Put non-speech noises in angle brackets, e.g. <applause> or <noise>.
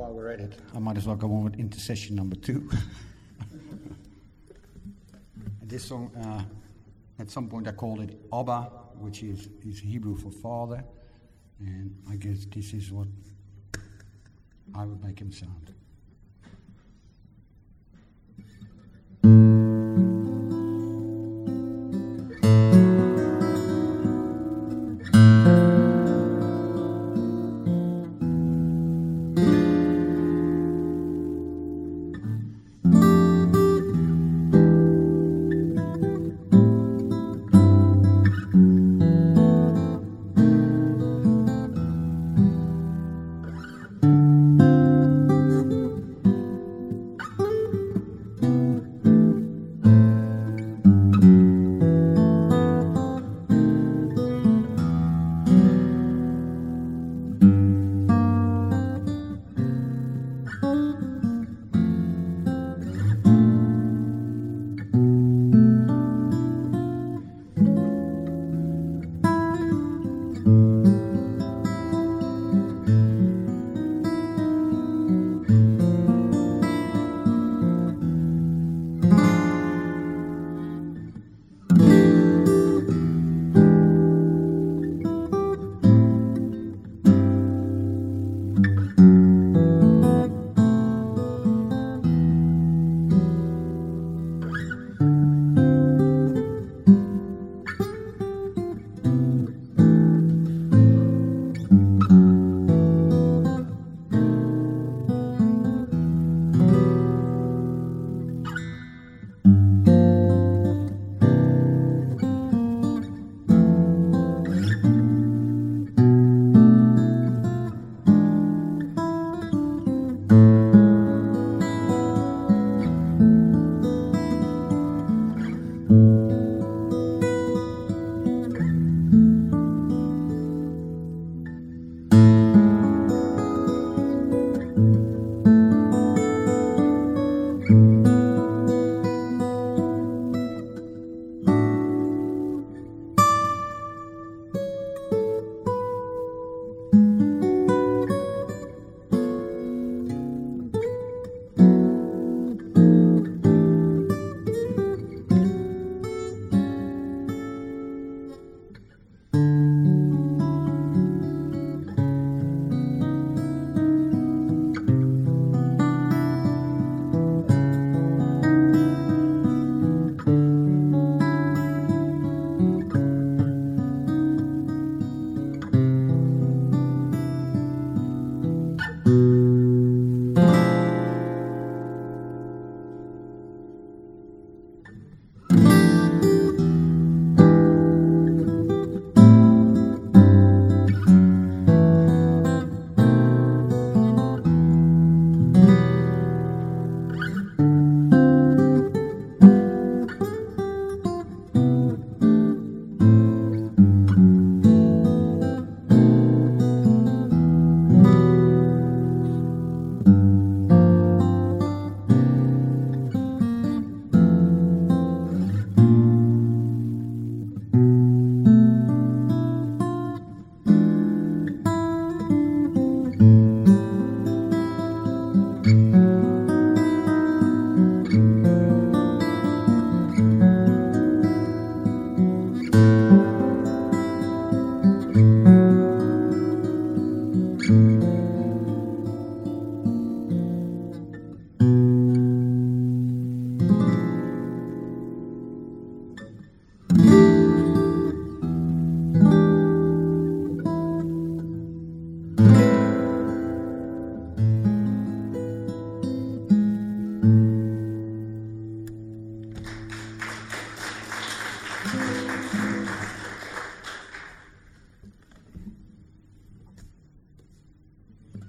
while we're at it, I might as well go on with intercession number two. <laughs> this song, uh, at some point I called it Abba, which is, is Hebrew for father. And I guess this is what I would make him sound.